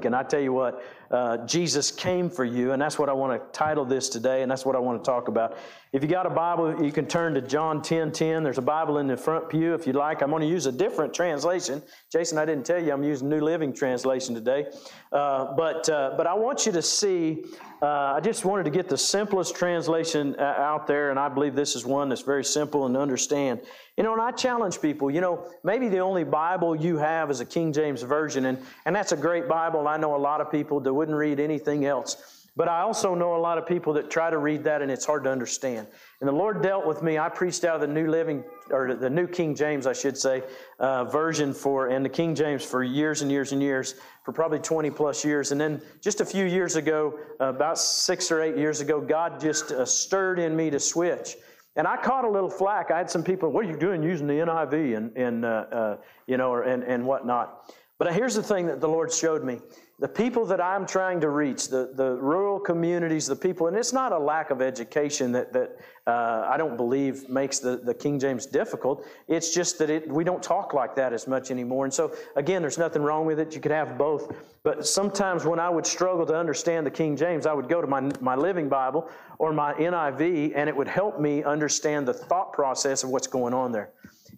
week. And I tell you what, uh, Jesus came for you, and that's what I want to title this today, and that's what I want to talk about. If you got a Bible, you can turn to John 10 10. There's a Bible in the front pew if you'd like. I'm going to use a different translation. Jason, I didn't tell you I'm using New Living Translation today. Uh, but, uh, but I want you to see, uh, I just wanted to get the simplest translation uh, out there, and I believe this is one that's very simple and understand. You know, and I challenge people, you know, maybe the only Bible you have is a King James Version, and, and that's a great Bible. I know a lot of people that wouldn't read anything else. But I also know a lot of people that try to read that and it's hard to understand. And the Lord dealt with me. I preached out of the New Living, or the New King James, I should say, uh, version for, and the King James for years and years and years, for probably 20 plus years. And then just a few years ago, uh, about six or eight years ago, God just uh, stirred in me to switch. And I caught a little flack. I had some people, what are you doing using the NIV and, and uh, uh, you know, and, and whatnot. But here's the thing that the Lord showed me the people that I'm trying to reach, the, the rural communities, the people, and it's not a lack of education that, that uh, I don't believe makes the, the King James difficult. It's just that it, we don't talk like that as much anymore. And so, again, there's nothing wrong with it. You could have both. But sometimes when I would struggle to understand the King James, I would go to my, my Living Bible or my NIV, and it would help me understand the thought process of what's going on there.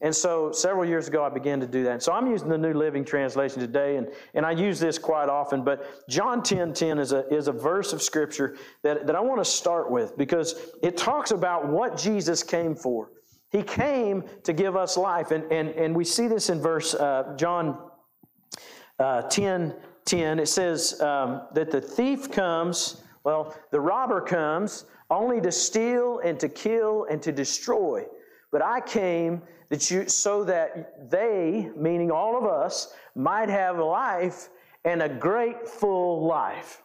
And so several years ago, I began to do that. So I'm using the New Living Translation today, and, and I use this quite often. But John 10 10 is a, is a verse of Scripture that, that I want to start with because it talks about what Jesus came for. He came to give us life. And, and, and we see this in verse uh, John uh, 10 10. It says um, that the thief comes, well, the robber comes only to steal and to kill and to destroy. But I came that you, so that they, meaning all of us, might have life and a great full life.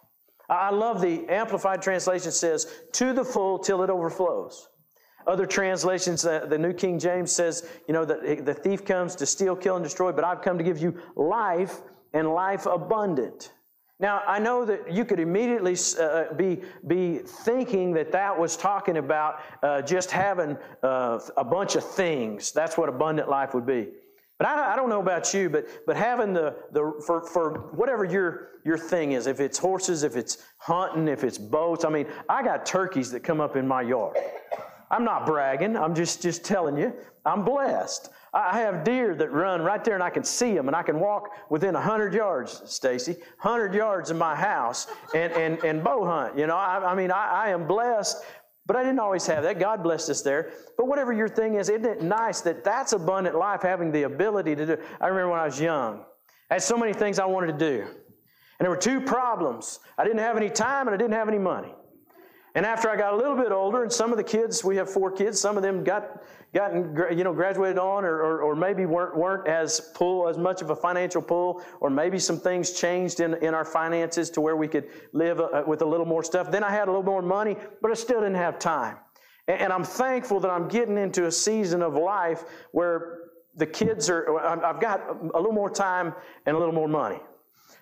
I love the Amplified Translation says, to the full till it overflows. Other translations, uh, the New King James says, you know, that the thief comes to steal, kill, and destroy, but I've come to give you life and life abundant. Now, I know that you could immediately uh, uh, be, be thinking that that was talking about uh, just having uh, a bunch of things. That's what abundant life would be. But I, I, don't know about you, but, but having the, the for, for whatever your, your thing is, if it's horses, if it's hunting, if it's boats, I mean, I got turkeys that come up in my yard. I'm not bragging, I'm just, just telling you, I'm blessed. I have deer that run right there and I can see them and I can walk within 100 yards, Stacy, 100 yards of my house and, and, and bow hunt. You know, I, I mean, I, I am blessed, but I didn't always have that. God blessed us there. But whatever your thing is, isn't it nice that that's abundant life, having the ability to do? I remember when I was young, I had so many things I wanted to do. And there were two problems I didn't have any time and I didn't have any money. And after I got a little bit older, and some of the kids, we have four kids, some of them got gotten you know graduated on or, or, or, maybe weren't, weren't as pull as much of a financial pull or maybe some things changed in, in our finances to where we could live uh, with a little more stuff. Then i had a little more money but i still didn't have time. And, and i'm thankful that i'm getting into a season of life where the kids are i've got a little more time and a little more money.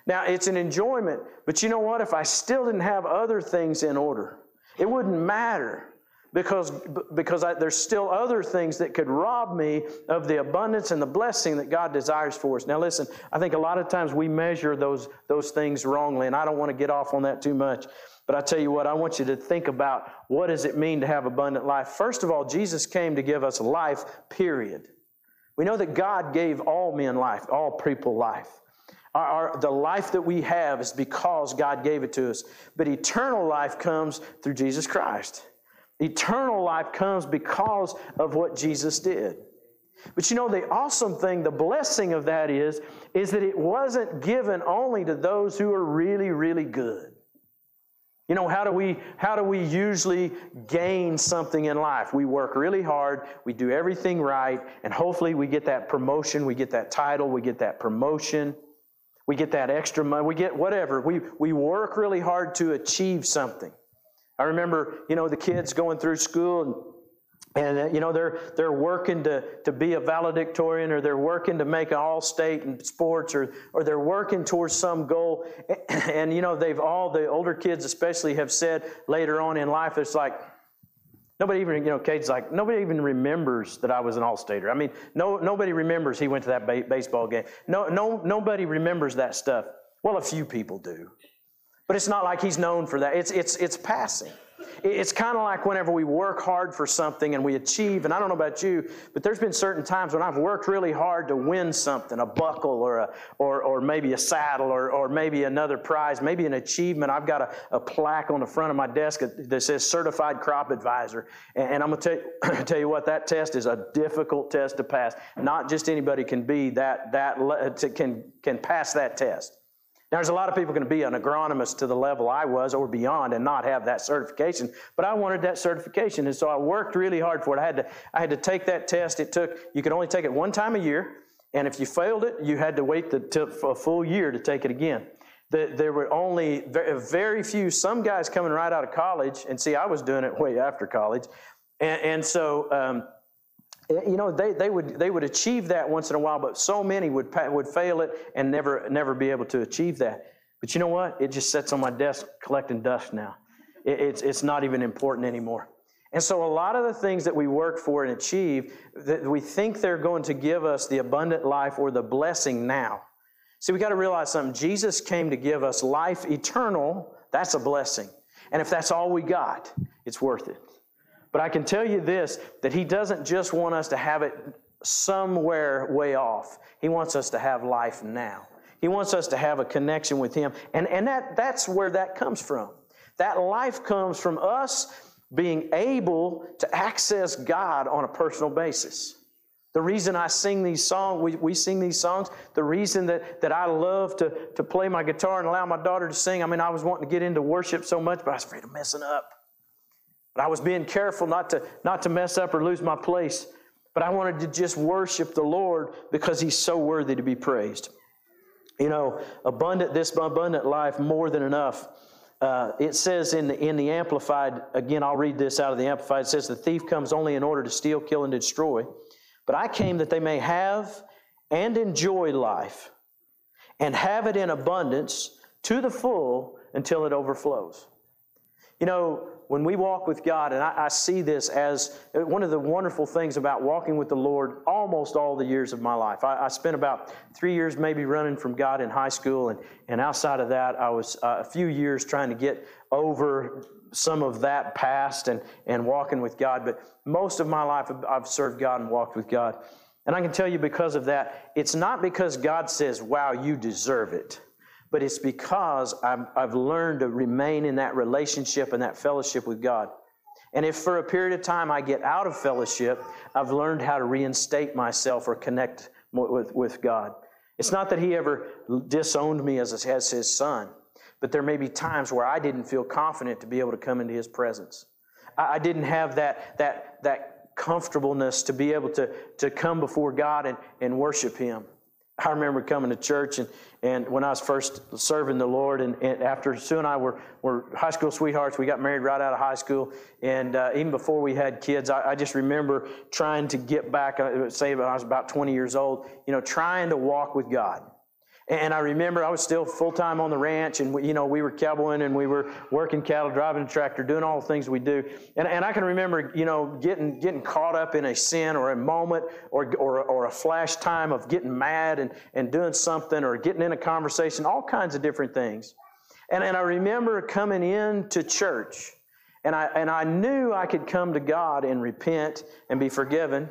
Now it's an enjoyment but you know what? If i still didn't have other things in order it wouldn't matter because, because I, there's still other things that could rob me of the abundance and the blessing that God desires for us. Now, listen, I think a lot of times we measure those, those things wrongly, and I don't want to get off on that too much. But I tell you what, I want you to think about what does it mean to have abundant life. First of all, Jesus came to give us life, period. We know that God gave all men life, all people life. Our, our, the life that we have is because God gave it to us. But eternal life comes through Jesus Christ. Eternal life comes because of what Jesus did. But you know, the awesome thing, the blessing of that is, is that it wasn't given only to those who are really, really good. You know, how do we how do we usually gain something in life? We work really hard, we do everything right, and hopefully we get that promotion, we get that title, we get that promotion, we get that extra money, we get whatever. We we work really hard to achieve something. I remember, you know, the kids going through school and and uh, you know they're they're working to to be a valedictorian or they're working to make an all state in sports or or they're working towards some goal. And you know they've all the older kids especially have said later on in life it's like nobody even you know Kate's like nobody even remembers that I was an all stater I mean no nobody remembers he went to that ba- baseball game. No no nobody remembers that stuff. Well, a few people do. But it's not like he's known for that. It's, it's, it's passing. It's kind of like whenever we work hard for something and we achieve, and I don't know about you, but there's been certain times when I've worked really hard to win something, a buckle or, a, or, or maybe a saddle or, or maybe another prize, maybe an achievement. I've got a, a plaque on the front of my desk that says Certified Crop Advisor. And, and I'm going to tell you what, that test is a difficult test to pass. Not just anybody can be that, that can, can pass that test. Now, there's a lot of people going to be an agronomist to the level I was or beyond and not have that certification, but I wanted that certification, and so I worked really hard for it. I had to, I had to take that test. It took, you could only take it one time a year, and if you failed it, you had to wait the, a full year to take it again. The, there were only very few, some guys coming right out of college, and see, I was doing it way after college, and, and so um, you know, they, they, would, they would achieve that once in a while, but so many would, would fail it and never, never be able to achieve that. But you know what? It just sits on my desk collecting dust now. It, it's, it's not even important anymore. And so, a lot of the things that we work for and achieve, that we think they're going to give us the abundant life or the blessing now. See, we got to realize something. Jesus came to give us life eternal. That's a blessing. And if that's all we got, it's worth it. But I can tell you this that He doesn't just want us to have it somewhere way off. He wants us to have life now. He wants us to have a connection with Him. And, and that, that's where that comes from. That life comes from us being able to access God on a personal basis. The reason I sing these songs, we, we sing these songs, the reason that, that I love to, to play my guitar and allow my daughter to sing, I mean, I was wanting to get into worship so much, but I was afraid of messing up. But I was being careful not to, not to mess up or lose my place. But I wanted to just worship the Lord because He's so worthy to be praised. You know, abundant, this abundant life, more than enough. Uh, it says in the, in the Amplified, again, I'll read this out of the Amplified. It says, The thief comes only in order to steal, kill, and destroy. But I came that they may have and enjoy life and have it in abundance to the full until it overflows. You know, when we walk with God, and I, I, see this as one of the wonderful things about walking with the Lord almost all the years of my life. I, I spent about three years maybe running from God in high school, and, and outside of that, I was uh, a few years trying to get over some of that past and, and walking with God. But most of my life, I've served God and walked with God. And I can tell you because of that, it's not because God says, wow, you deserve it but it's because I've, I've learned to remain in that relationship and that fellowship with God. And if for a period of time I get out of fellowship, I've learned how to reinstate myself or connect with, with God. It's not that He ever disowned me as, as His Son, but there may be times where I didn't feel confident to be able to come into His presence. I, I didn't have that, that, that comfortableness to be able to, to come before God and, and worship Him. I remember coming to church and, and when I was first serving the Lord, and, and after Sue and I were, were high school sweethearts, we got married right out of high school. And uh, even before we had kids, I, I, just remember trying to get back, uh, say I was about 20 years old, you know, trying to walk with God. And I remember I was still full time on the ranch, and we, you know we were cowboying and we were working cattle, driving a tractor, doing all the things we do. And, and I can remember you know getting getting caught up in a sin or a moment or, or or a flash time of getting mad and and doing something or getting in a conversation, all kinds of different things. And and I remember coming in to church, and I and I knew I could come to God and repent and be forgiven,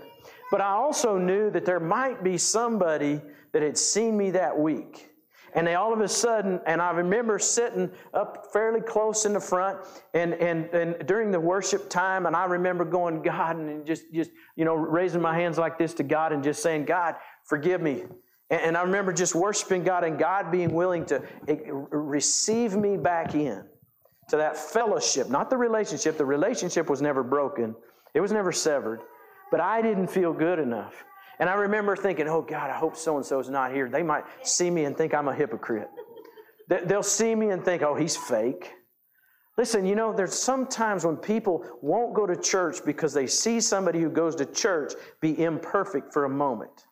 but I also knew that there might be somebody that had seen me that week. And they all of a sudden, and I remember sitting up fairly close in the front and, and, and during the worship time, and I remember going, God, and just, just, you know, raising my hands like this to God and just saying, God, forgive me. And, and I remember just worshiping God and God being willing to eh, receive me back in to that fellowship, not the relationship. The relationship was never broken, it was never severed, but I didn't feel good enough. And I remember thinking, oh God, I hope so and so is not here. They might see me and think I'm a hypocrite. They'll see me and think, oh, he's fake. Listen, you know, there's sometimes when people won't go to church because they see somebody who goes to church be imperfect for a moment.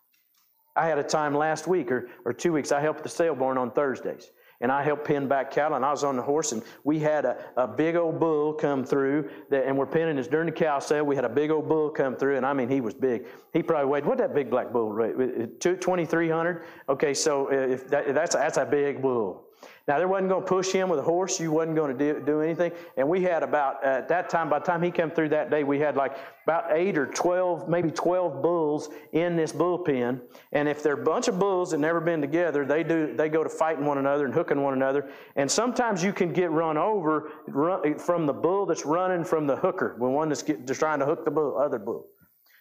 I had a time last week or, or two weeks, I helped the sale barn on Thursdays and I helped pin back cattle, and I was on the horse, and we had a, a big old bull come through, that, and we're pinning this during the cow sale. We had a big old bull come through, and I mean, he was big. He probably weighed, what that big black bull weigh? 2,300? Okay, so uh, if that, that's, that's a big bull. Now, they wasn't going to push him with a horse. You wasn't going to do, do anything. And we had about, uh, at that time, by the time he came through that day, we had like about eight or 12, maybe 12 bulls in this bullpen. And if they're a bunch of bulls that never been together, they do, they go to fighting one another and hooking one another. And sometimes you can get run over run, from the bull that's running from the hooker, when one that's, get, trying to hook the bull, other bull.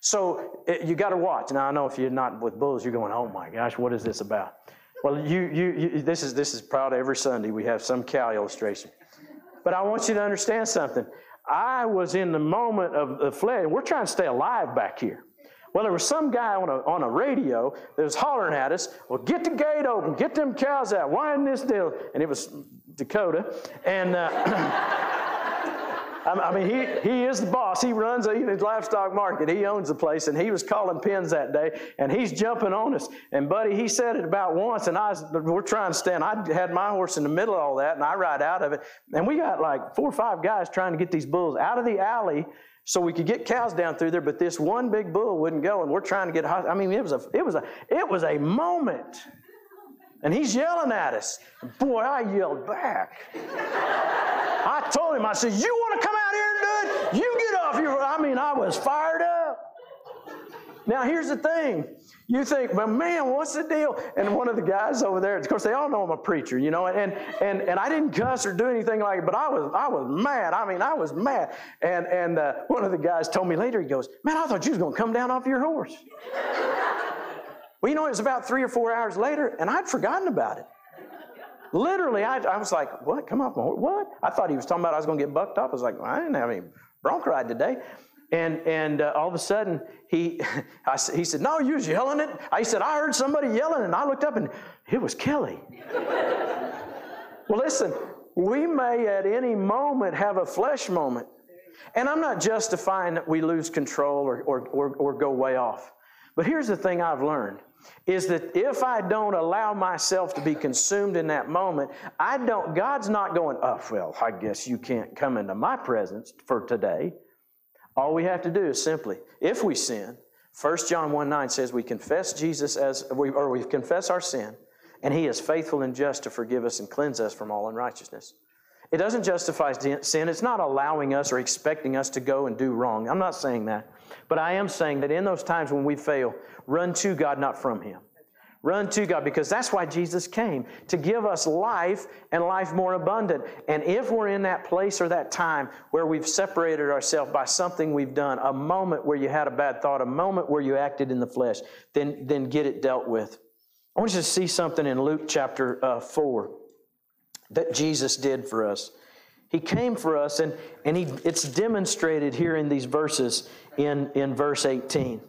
So it, you got to watch. Now, I know if you're not with bulls, you're going, oh my gosh, what is this about? Well, you, you, you, this is this is proud every Sunday we have some cow illustration. But I want you to understand something. I was in the moment of the flesh. We're trying to stay alive back here. Well, there was some guy on a, on a radio that was hollering at us, well, get the gate open, get them cows out, why in this deal? And it was Dakota. And uh, I mean, he, he is the boss. He runs a livestock market. He owns the place, and he was calling pins that day, and he's jumping on us. And buddy, he said it about once, and I was, we're trying to stand. I had my horse in the middle of all that, and I ride out of it, and we got like four or five guys trying to get these bulls out of the alley so we could get cows down through there. But this one big bull wouldn't go, and we're trying to get. I mean, it was a it was a it was a moment. And he's yelling at us. Boy, I yelled back. I told him, I said, You want to come out here and do it? You get off your. I mean, I was fired up. Now, here's the thing. You think, well, man, what's the deal? And one of the guys over there, of course, they all know I'm a preacher, you know, and and and I didn't cuss or do anything like it, but I was I was mad. I mean, I was mad. And and uh, one of the guys told me later, he goes, Man, I thought you was gonna come down off your horse. well, you know, it was about three or four hours later, and I'd forgotten about it. Literally, I, I was like, what? Come off my horse? What? I thought he was talking about I was going to get bucked up. I was like, well, I didn't have any bronc ride today. And, and uh, all of a sudden, he, I, he said, no, you was yelling it. I said, I heard somebody yelling, and I looked up, and it was Kelly. well, listen, we may at any moment have a flesh moment. And I'm not justifying that we lose control or, or, or, or go way off. But here's the thing I've learned is that if I don't allow myself to be consumed in that moment, I don't, God's not going, oh, well, I guess you can't come into my presence for today. All we have to do is simply, if we sin, 1 John 1 9 says we confess Jesus as, or we confess our sin, and he is faithful and just to forgive us and cleanse us from all unrighteousness. It doesn't justify sin. It's not allowing us or expecting us to go and do wrong. I'm not saying that. But I am saying that in those times when we fail, run to God, not from Him. Run to God because that's why Jesus came to give us life and life more abundant. And if we're in that place or that time where we've separated ourselves by something we've done, a moment where you had a bad thought, a moment where you acted in the flesh, then, then get it dealt with. I want you to see something in Luke chapter uh, 4 that Jesus did for us. He came for us, and, and he, it's demonstrated here in these verses in, in verse 18.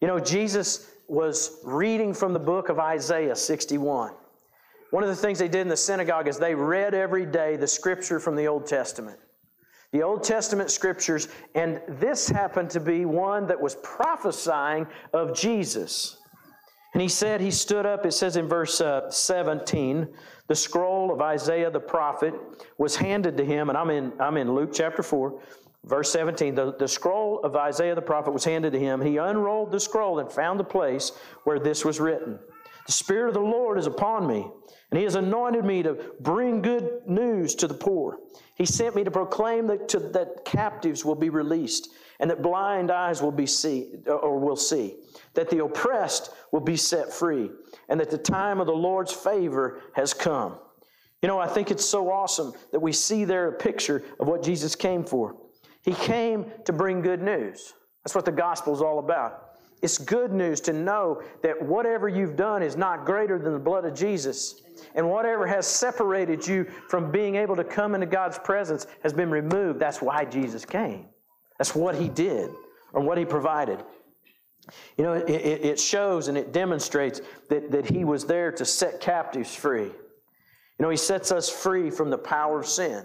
You know, Jesus was reading from the book of Isaiah 61. One of the things they did in the synagogue is they read every day the scripture from the Old Testament. The Old Testament scriptures, and this happened to be one that was prophesying of Jesus. And he said, he stood up, it says in verse uh, 17, the scroll of Isaiah the prophet was handed to him, and I'm in, I'm in Luke chapter 4, verse 17. The, the scroll of Isaiah the prophet was handed to him. He unrolled the scroll and found the place where this was written The Spirit of the Lord is upon me, and he has anointed me to bring good news to the poor. He sent me to proclaim that, to, that captives will be released, and that blind eyes will be see, or will see, that the oppressed will be set free and that the time of the Lord's favor has come. You know, I think it's so awesome that we see there a picture of what Jesus came for. He came to bring good news. That's what the gospel is all about. It's good news to know that whatever you've done is not greater than the blood of Jesus. And whatever has separated you from being able to come into God's presence has been removed. That's why Jesus came. That's what He did or what He provided. You know, it, it, shows and it demonstrates that, that He was there to set captives free. You know, He sets us free from the power of sin.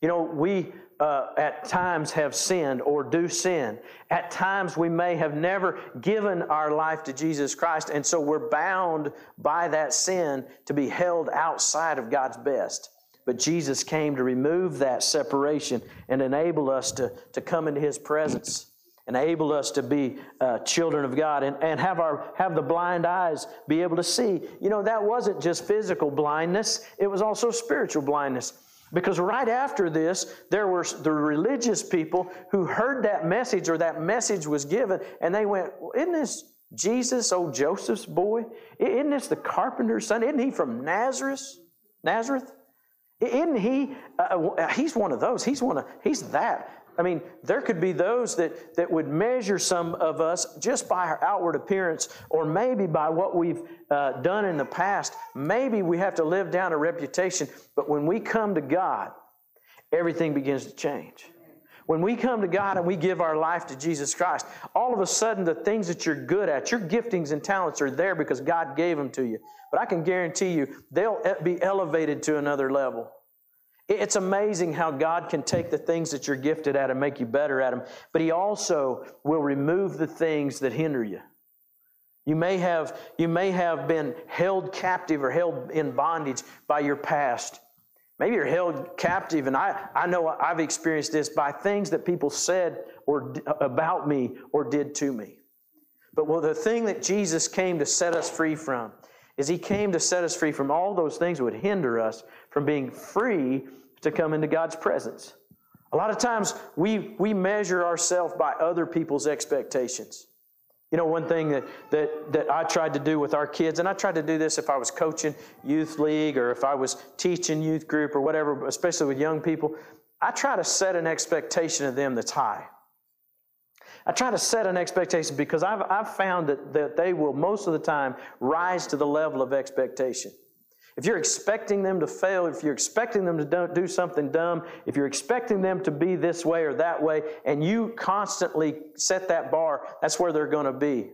You know, we uh, at times have sinned or do sin. At times we may have never given our life to Jesus Christ, and so we're bound by that sin to be held outside of God's best. But Jesus came to remove that separation and enable us to, to come into His presence enable us to be uh, children of God and, and have, our, have the blind eyes be able to see. You know, that wasn't just physical blindness, it was also spiritual blindness. Because right after this, there were the religious people who heard that message or that message was given, and they went, well, Isn't this Jesus, old Joseph's boy? Isn't this the carpenter's son? Isn't he from Nazareth? Nazareth? Isn't he? Uh, he's one of those. He's one of. He's that. I mean, there could be those that, that would measure some of us just by our outward appearance, or maybe by what we've uh, done in the past. Maybe we have to live down a reputation, but when we come to God, everything begins to change. When we come to God and we give our life to Jesus Christ, all of a sudden the things that you're good at, your giftings and talents are there because God gave them to you. But I can guarantee you, they'll be elevated to another level. It's amazing how God can take the things that you're gifted at and make you better at them, but He also will remove the things that hinder you. You may have, you may have been held captive or held in bondage by your past. Maybe you're held captive, and I, I know I've experienced this by things that people said or about me or did to me. But well, the thing that Jesus came to set us free from is He came to set us free from all those things that would hinder us from being free to come into God's presence. A lot of times we, we measure ourselves by other people's expectations. You know, one thing that, that, that I tried to do with our kids, and I tried to do this if I was coaching youth league or if I was teaching youth group or whatever, especially with young people, I try to set an expectation of them that's high. I try to set an expectation because I've, I've found that, that they will most of the time rise to the level of expectation. If you're expecting them to fail, if you're expecting them to do something dumb, if you're expecting them to be this way or that way, and you constantly set that bar, that's where they're going to be.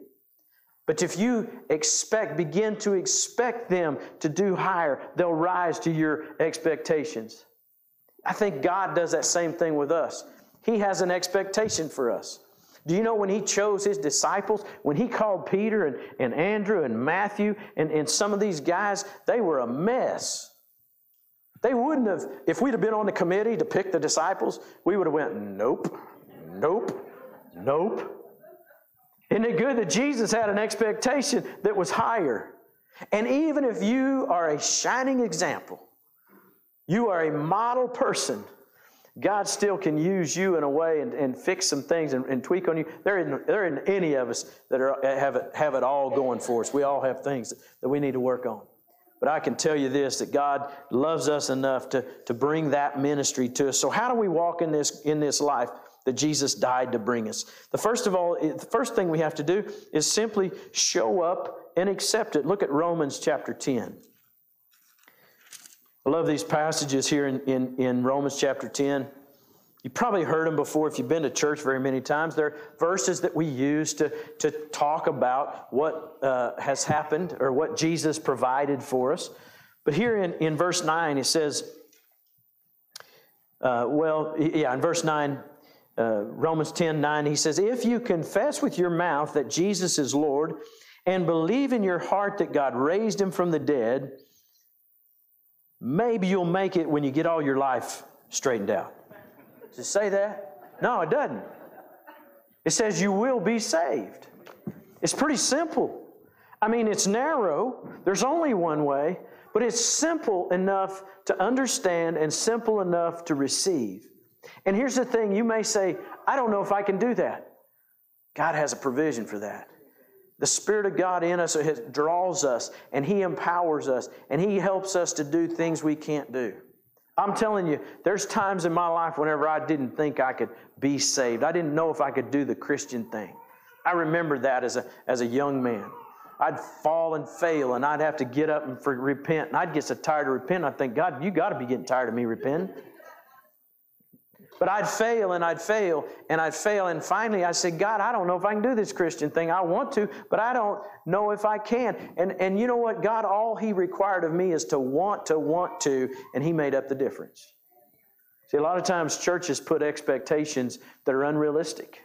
But if you expect, begin to expect them to do higher, they'll rise to your expectations. I think God does that same thing with us. He has an expectation for us. Do you know when he chose his disciples, when he called Peter and, and Andrew and Matthew and, and some of these guys, they were a mess. They wouldn't have, if we'd have been on the committee to pick the disciples, we would have went, nope, nope, nope. Isn't it good that Jesus had an expectation that was higher? And even if you are a shining example, you are a model person God still can use you in a way and, and fix some things and, and tweak on you. There isn't, there isn't any of us that are, have, it, have it all going for us. We all have things that, we need to work on. But I can tell you this that God loves us enough to, to bring that ministry to us. So, how do we walk in this, in this life that Jesus died to bring us? The first of all, the first thing we have to do is simply show up and accept it. Look at Romans chapter 10. I love these passages here in, in, in Romans chapter 10. You probably heard them before if you've been to church very many times. They're verses that we use to, to talk about what uh, has happened or what Jesus provided for us. But here in, in verse 9, it says, uh, well, yeah, in verse 9, uh, Romans 10 9, he says, If you confess with your mouth that Jesus is Lord and believe in your heart that God raised him from the dead, Maybe you'll make it when you get all your life straightened out. Does it say that? No, it doesn't. It says you will be saved. It's pretty simple. I mean, it's narrow, there's only one way, but it's simple enough to understand and simple enough to receive. And here's the thing you may say, I don't know if I can do that. God has a provision for that. The Spirit of God in us draws us and He empowers us and He helps us to do things we can't do. I'm telling you, there's times in my life whenever I didn't think I could be saved. I didn't know if I could do the Christian thing. I remember that as a, as a young man. I'd fall and fail, and I'd have to get up and repent. And I'd get so tired of repenting, I'd think, God, you got to be getting tired of me repenting. But I'd fail and I'd fail and I'd fail. And finally I said, God, I don't know if I can do this Christian thing. I want to, but I don't know if I can. And, and you know what? God, all He required of me is to want to want to, and He made up the difference. See, a lot of times churches put expectations that are unrealistic.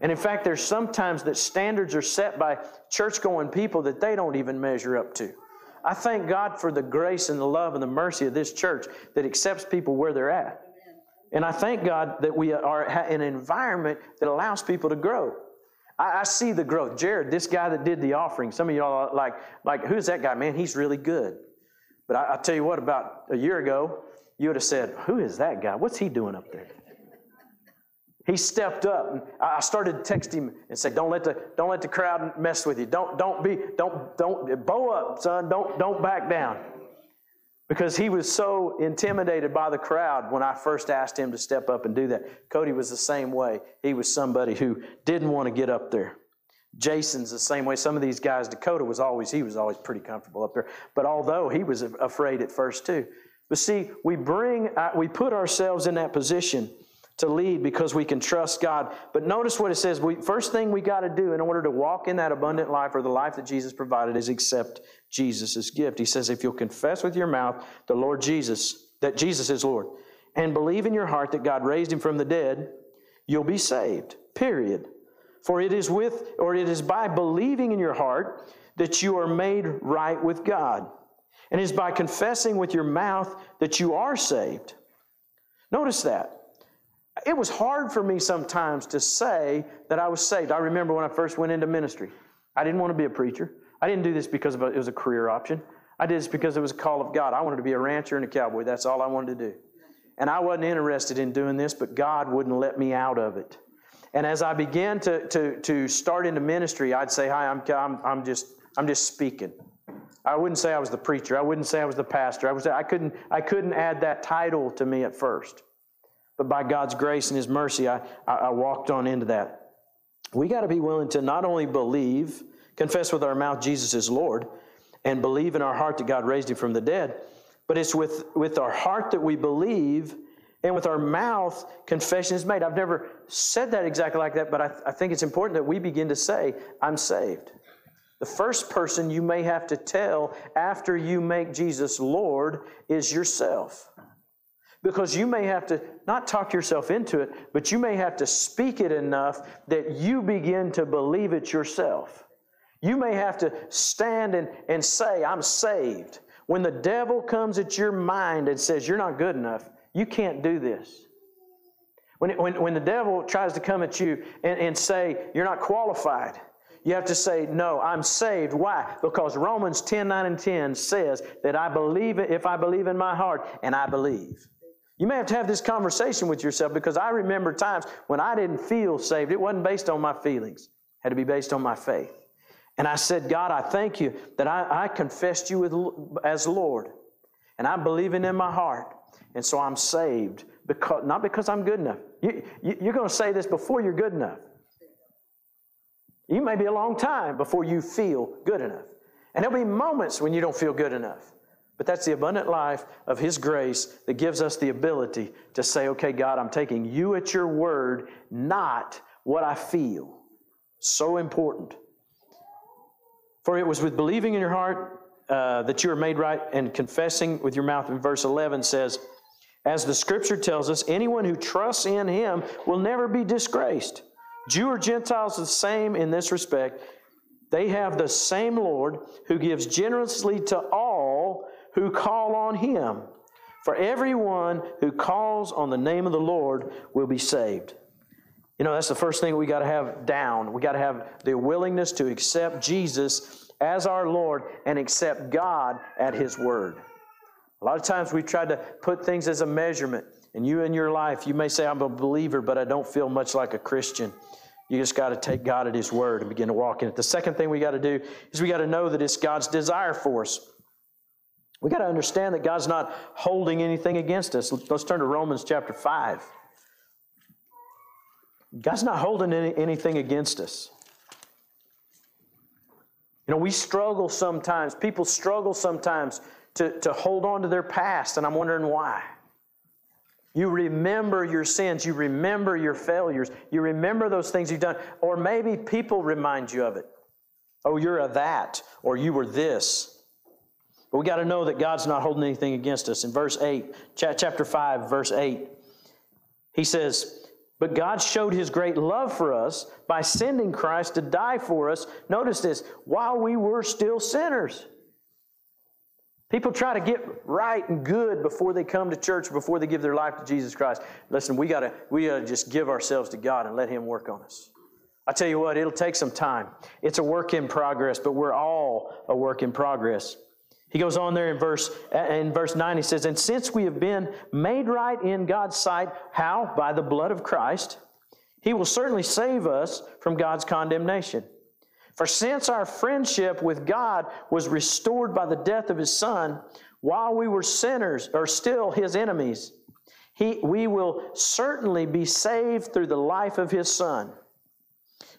And in fact, there's sometimes that standards are set by church going people that they don't even measure up to. I thank God for the grace and the love and the mercy of this church that accepts people where they're at. And I thank God that we are in an environment that allows people to grow. I, I, see the growth. Jared, this guy that did the offering, some of y'all are like, like, who's that guy? Man, he's really good. But I, I tell you what, about a year ago, you would have said, Who is that guy? What's he doing up there? He stepped up and I started to text him and say, Don't let the don't let the crowd mess with you. Don't don't be don't don't bow up, son. Don't don't back down. Because he was so intimidated by the crowd when I first asked him to step up and do that. Cody was the same way. He was somebody who didn't want to get up there. Jason's the same way. Some of these guys, Dakota was always, he was always pretty comfortable up there. But although he was afraid at first too. But see, we bring, uh, we put ourselves in that position to lead because we can trust God. But notice what it says. We, first thing we got to do in order to walk in that abundant life or the life that Jesus provided is accept Jesus' gift. He says, if you'll confess with your mouth the Lord Jesus, that Jesus is Lord, and believe in your heart that God raised him from the dead, you'll be saved. Period. For it is with, or it is by believing in your heart that you are made right with God. And it is by confessing with your mouth that you are saved. Notice that. It was hard for me sometimes to say that I was saved. I remember when I first went into ministry, I didn't want to be a preacher. I didn't do this because it was a career option. I did this because it was a call of God. I wanted to be a rancher and a cowboy. That's all I wanted to do. And I wasn't interested in doing this, but God wouldn't let me out of it. And as I began to, to, to start into ministry, I'd say, Hi, I'm, I'm, I'm, just, I'm just speaking. I wouldn't say I was the preacher. I wouldn't say I was the pastor. I, was, I, couldn't, I couldn't add that title to me at first. But by God's grace and His mercy, I, I, I walked on into that. We got to be willing to not only believe, confess with our mouth Jesus is Lord, and believe in our heart that God raised Him from the dead, but it's with, with our heart that we believe and with our mouth confession is made. I've never said that exactly like that, but I, I think it's important that we begin to say, I'm saved. The first person you may have to tell after you make Jesus Lord is yourself. Because you may have to not talk yourself into it, but you may have to speak it enough that you begin to believe it yourself. You may have to stand and, and say, I'm saved. When the devil comes at your mind and says, You're not good enough, you can't do this. When, when, when the devil tries to come at you and, and say, You're not qualified, you have to say, No, I'm saved. Why? Because Romans 10 9 and 10 says that I believe if I believe in my heart, and I believe. You may have to have this conversation with yourself because I remember times when I didn't feel saved. It wasn't based on my feelings, it had to be based on my faith. And I said, God, I thank you that I, I confessed you with, as Lord. And I'm believing in my heart. And so I'm saved, because, not because I'm good enough. You, you, you're going to say this before you're good enough. You may be a long time before you feel good enough. And there'll be moments when you don't feel good enough. But that's the abundant life of His grace that gives us the ability to say, okay, God, I'm taking you at your word, not what I feel. So important. For it was with believing in your heart uh, that you are made right and confessing with your mouth. In verse 11 says, as the scripture tells us, anyone who trusts in Him will never be disgraced. Jew or Gentiles the same in this respect. They have the same Lord who gives generously to all who call on him. For everyone who calls on the name of the Lord will be saved. You know, that's the first thing we got to have down. We got to have the willingness to accept Jesus as our Lord and accept God at his word. A lot of times we try to put things as a measurement. And you in your life, you may say, I'm a believer, but I don't feel much like a Christian. You just got to take God at His word and begin to walk in it. The second thing we got to do is we got to know that it's God's desire for us. We got to understand that God's not holding anything against us. Let's turn to Romans chapter 5. God's not holding any, anything against us. You know, we struggle sometimes, people struggle sometimes to, to hold on to their past, and I'm wondering why. You remember your sins, you remember your failures, you remember those things you've done, or maybe people remind you of it. Oh, you're a that, or you were this. But we got to know that God's not holding anything against us. In verse 8, chapter 5, verse 8, he says, But God showed his great love for us by sending Christ to die for us. Notice this, while we were still sinners. People try to get right and good before they come to church, before they give their life to Jesus Christ. Listen, we gotta we gotta just give ourselves to God and let Him work on us. I tell you what, it'll take some time. It's a work in progress, but we're all a work in progress. He goes on there in verse in verse 9 he says, "And since we have been made right in God's sight, how? By the blood of Christ, he will certainly save us from God's condemnation. For since our friendship with God was restored by the death of his son, while we were sinners or still his enemies, he, we will certainly be saved through the life of his son."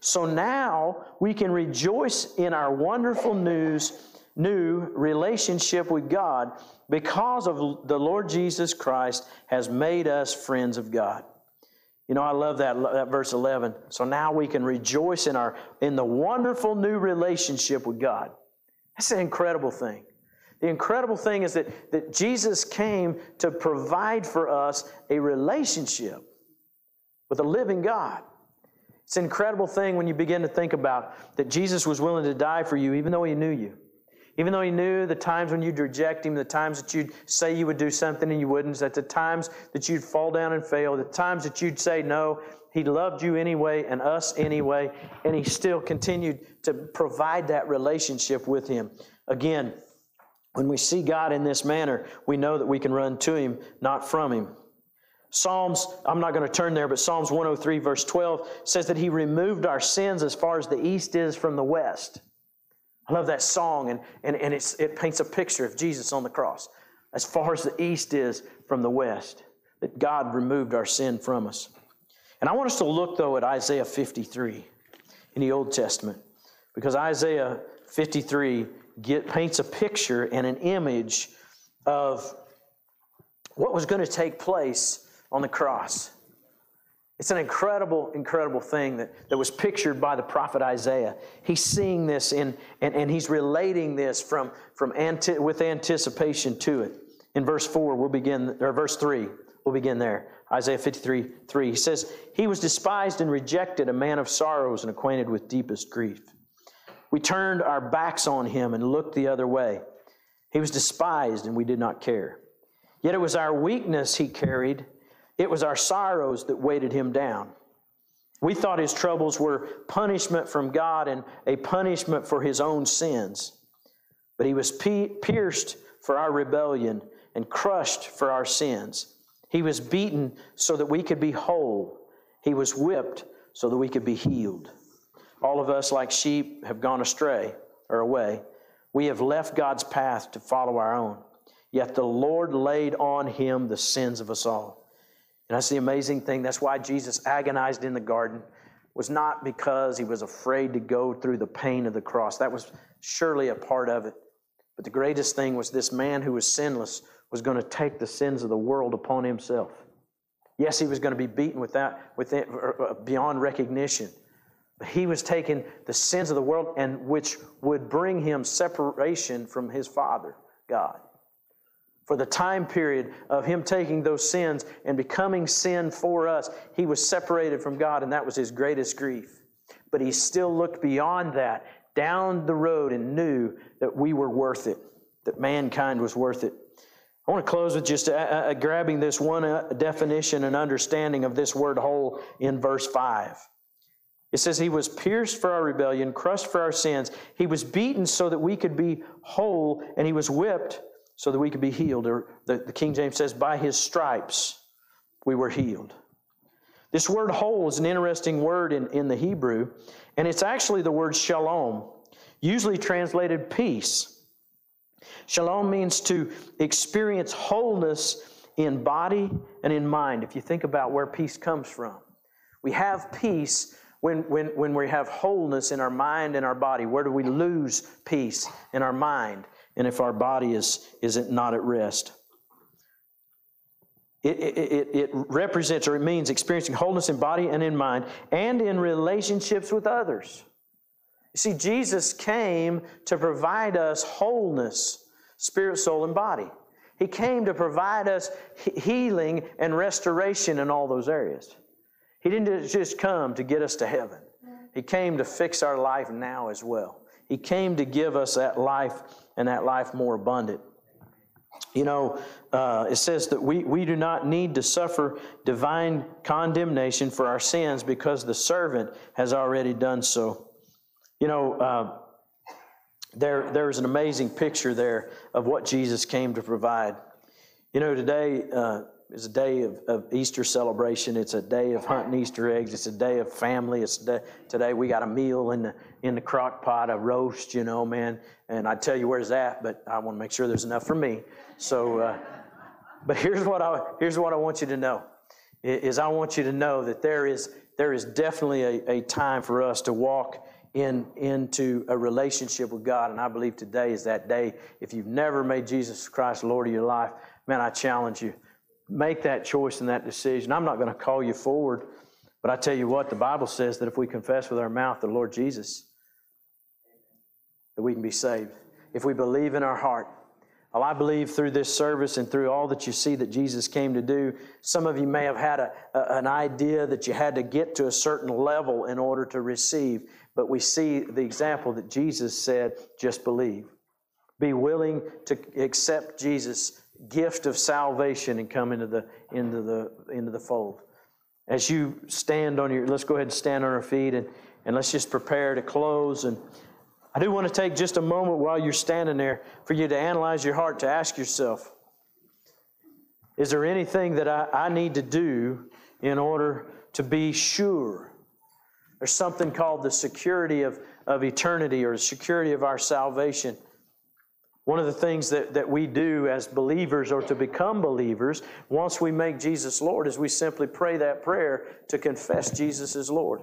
So now we can rejoice in our wonderful news, new relationship with God because of the Lord Jesus Christ has made us friends of God. You know, I love that, that verse 11. So now we can rejoice in our in the wonderful new relationship with God. That's an incredible thing. The incredible thing is that, that Jesus came to provide for us a relationship with a living God. It's an incredible thing when you begin to think about that Jesus was willing to die for you even though he knew you. Even though he knew the times when you'd reject him, the times that you'd say you would do something and you wouldn't, that the times that you'd fall down and fail, the times that you'd say no, he loved you anyway and us anyway, and he still continued to provide that relationship with him. Again, when we see God in this manner, we know that we can run to him, not from him. Psalms, I'm not going to turn there, but Psalms 103, verse 12 says that He removed our sins as far as the east is from the west. I love that song, and, and, and it paints a picture of Jesus on the cross. As far as the east is from the west, that God removed our sin from us. And I want us to look, though, at Isaiah 53 in the Old Testament, because Isaiah 53 get, paints a picture and an image of what was going to take place on the cross. It's an incredible, incredible thing that, that was pictured by the prophet Isaiah. He's seeing this in, and, and he's relating this from, from anti, with anticipation to it. In verse 4, we'll begin, or verse 3, we'll begin there. Isaiah 53, 3. He says, He was despised and rejected, a man of sorrows and acquainted with deepest grief. We turned our backs on him and looked the other way. He was despised and we did not care. Yet it was our weakness he carried it was our sorrows that weighted him down. We thought his troubles were punishment from God and a punishment for his own sins. But he was pierced for our rebellion and crushed for our sins. He was beaten so that we could be whole. He was whipped so that we could be healed. All of us, like sheep, have gone astray or away. We have left God's path to follow our own. Yet the Lord laid on him the sins of us all. And that's the amazing thing. That's why Jesus agonized in the garden was not because he was afraid to go through the pain of the cross. That was surely a part of it. But the greatest thing was this man who was sinless was going to take the sins of the world upon himself. Yes, he was going to be beaten with that, with it, uh, beyond recognition. But he was taking the sins of the world and which would bring him separation from his Father, God for the time period of him taking those sins and becoming sin for us, he was separated from God, and that was his greatest grief. But he still looked beyond that, down the road, and knew that we were worth it, that mankind was worth it. I want to close with just uh, uh, grabbing this one uh, definition and understanding of this word whole in verse 5. It says, He was pierced for our rebellion, crushed for our sins. He was beaten so that we could be whole, and He was whipped so that we could be healed. Or the, the King James says, by his stripes we were healed. This word whole is an interesting word in, in the Hebrew, and it's actually the word shalom, usually translated peace. Shalom means to experience wholeness in body and in mind. If you think about where peace comes from, we have peace when, when, when we have wholeness in our mind and our body. Where do we lose peace in our mind? And if our body is, is it not at rest. It, it, it, represents or it means experiencing wholeness in body and in mind and in relationships with others. You see, Jesus came to provide us wholeness, spirit, soul, and body. He came to provide us healing and restoration in all those areas. He didn't just come to get us to heaven, He came to fix our life now as well. He came to give us that life and that life more abundant. you know, uh, it says that we, we do not need to suffer divine condemnation for our sins because the servant has already done so. You know, uh, there, there's an amazing picture there of what Jesus came to provide. You know, today uh, is a day of, of, Easter celebration. It's a day of hunting Easter eggs. It's a day of family. It's day, today we got a meal in the in the crock pot, a roast. You know, man. And I tell you where's that, but I want to make sure there's enough for me. So, uh, but here's what I here's what I want you to know is I want you to know that there is there is definitely a, a time for us to walk in, into a relationship with God. And I believe today is that day. If you've never made Jesus Christ Lord of your life, man, I challenge you. Make that choice and that decision. I'm not going to call you forward, but I tell you what, the Bible says that if we confess with our mouth the Lord Jesus, that we can be saved. If we believe in our heart, well, I believe through this service and through all that you see that Jesus came to do, some of you may have had a, a, an idea that you had to get to a certain level in order to receive. But we see the example that Jesus said, just believe. Be willing to accept Jesus' gift of salvation and come into the, into the, into the fold. As you stand on your, let's go ahead and stand on our feet and, and let's just prepare to close. And I do want to take just a moment while you're standing there for you to analyze your heart, to ask yourself, is there anything that I, I need to do in order to be sure there's something called the security of, of eternity or the security of our salvation. One of the things that, that we do as believers or to become believers, once we make Jesus Lord, is we simply pray that prayer to confess Jesus as Lord.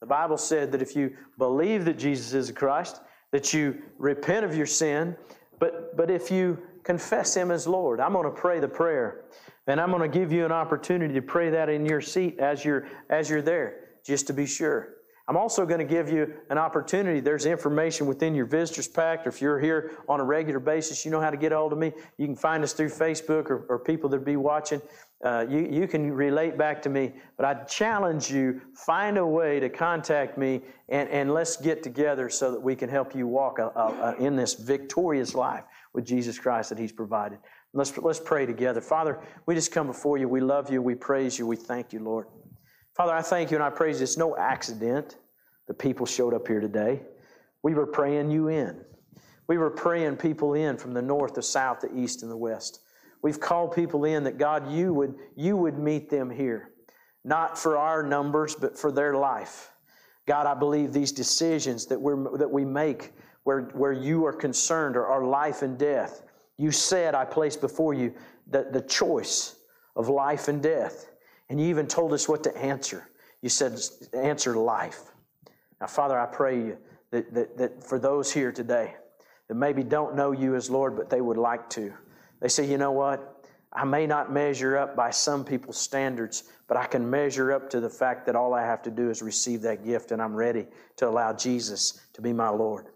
The Bible said that if you believe that Jesus is the Christ, that you repent of your sin, but, but if you confess Him as Lord, I'm going to pray the prayer. And I'm going to give you an opportunity to pray that in your seat as you're, as you're there just to be sure. I'm also going to give you an opportunity. There's information within your visitors pack, or if you're here on a regular basis, you know how to get a hold of me. You can find us through Facebook or, or people that be watching. Uh, you, you can relate back to me. But I challenge you, find a way to contact me and, and let's get together so that we can help you walk a, a, a, in this victorious life with Jesus Christ that He's provided. Let's, let's pray together. Father, we just come before you. We love you. We praise you. We thank you, Lord. Father, I thank you and I praise you. It's no accident the people showed up here today. We were praying you in. We were praying people in from the north, the south, the east, and the west. We've called people in that God, you would, you would meet them here, not for our numbers, but for their life. God, I believe these decisions that, we're, that we make where, where you are concerned are, are life and death. You said, I place before you the, the choice of life and death. And you even told us what to answer. You said, answer life. Now, Father, I pray you that, that, that for those here today that maybe don't know you as Lord, but they would like to, they say, you know what? I may not measure up by some people's standards, but I can measure up to the fact that all I have to do is receive that gift and I'm ready to allow Jesus to be my Lord.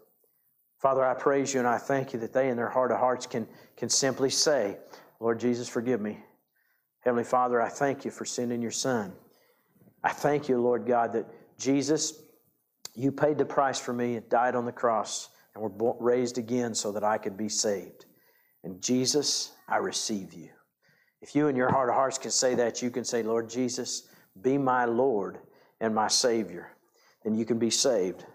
Father, I praise you and I thank you that they in their heart of hearts can, can simply say, Lord Jesus, forgive me. Heavenly Father, I thank you for sending your Son. I thank you, Lord God, that Jesus, you paid the price for me and died on the cross and were raised again so that I could be saved. And Jesus, I receive you. If you in your heart of hearts can say that, you can say, Lord Jesus, be my Lord and my Savior. Then you can be saved.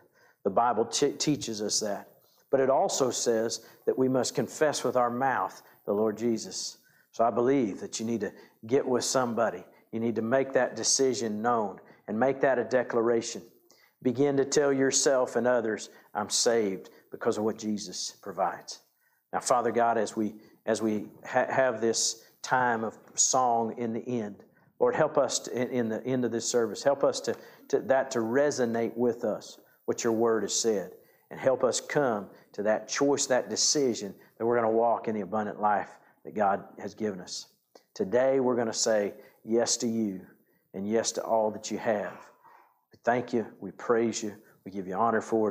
The Bible t- teaches us that. But it also says that we must confess with our mouth the Lord Jesus. So I believe that you need to get with somebody. You need to make that decision known and make that a declaration. Begin to tell yourself and others, I'm saved because of what Jesus provides. Now, Father God, as we as we ha- have this time of song in the end, Lord, help us to, in, the end of this service. Help us to, to that to resonate with us what Your Word has said, and help us come to that choice, that decision that we're going to walk in the abundant life that God has given us. Today, we're going to say yes to you and yes to all that you have. We thank you. We praise you. We give you honor for it.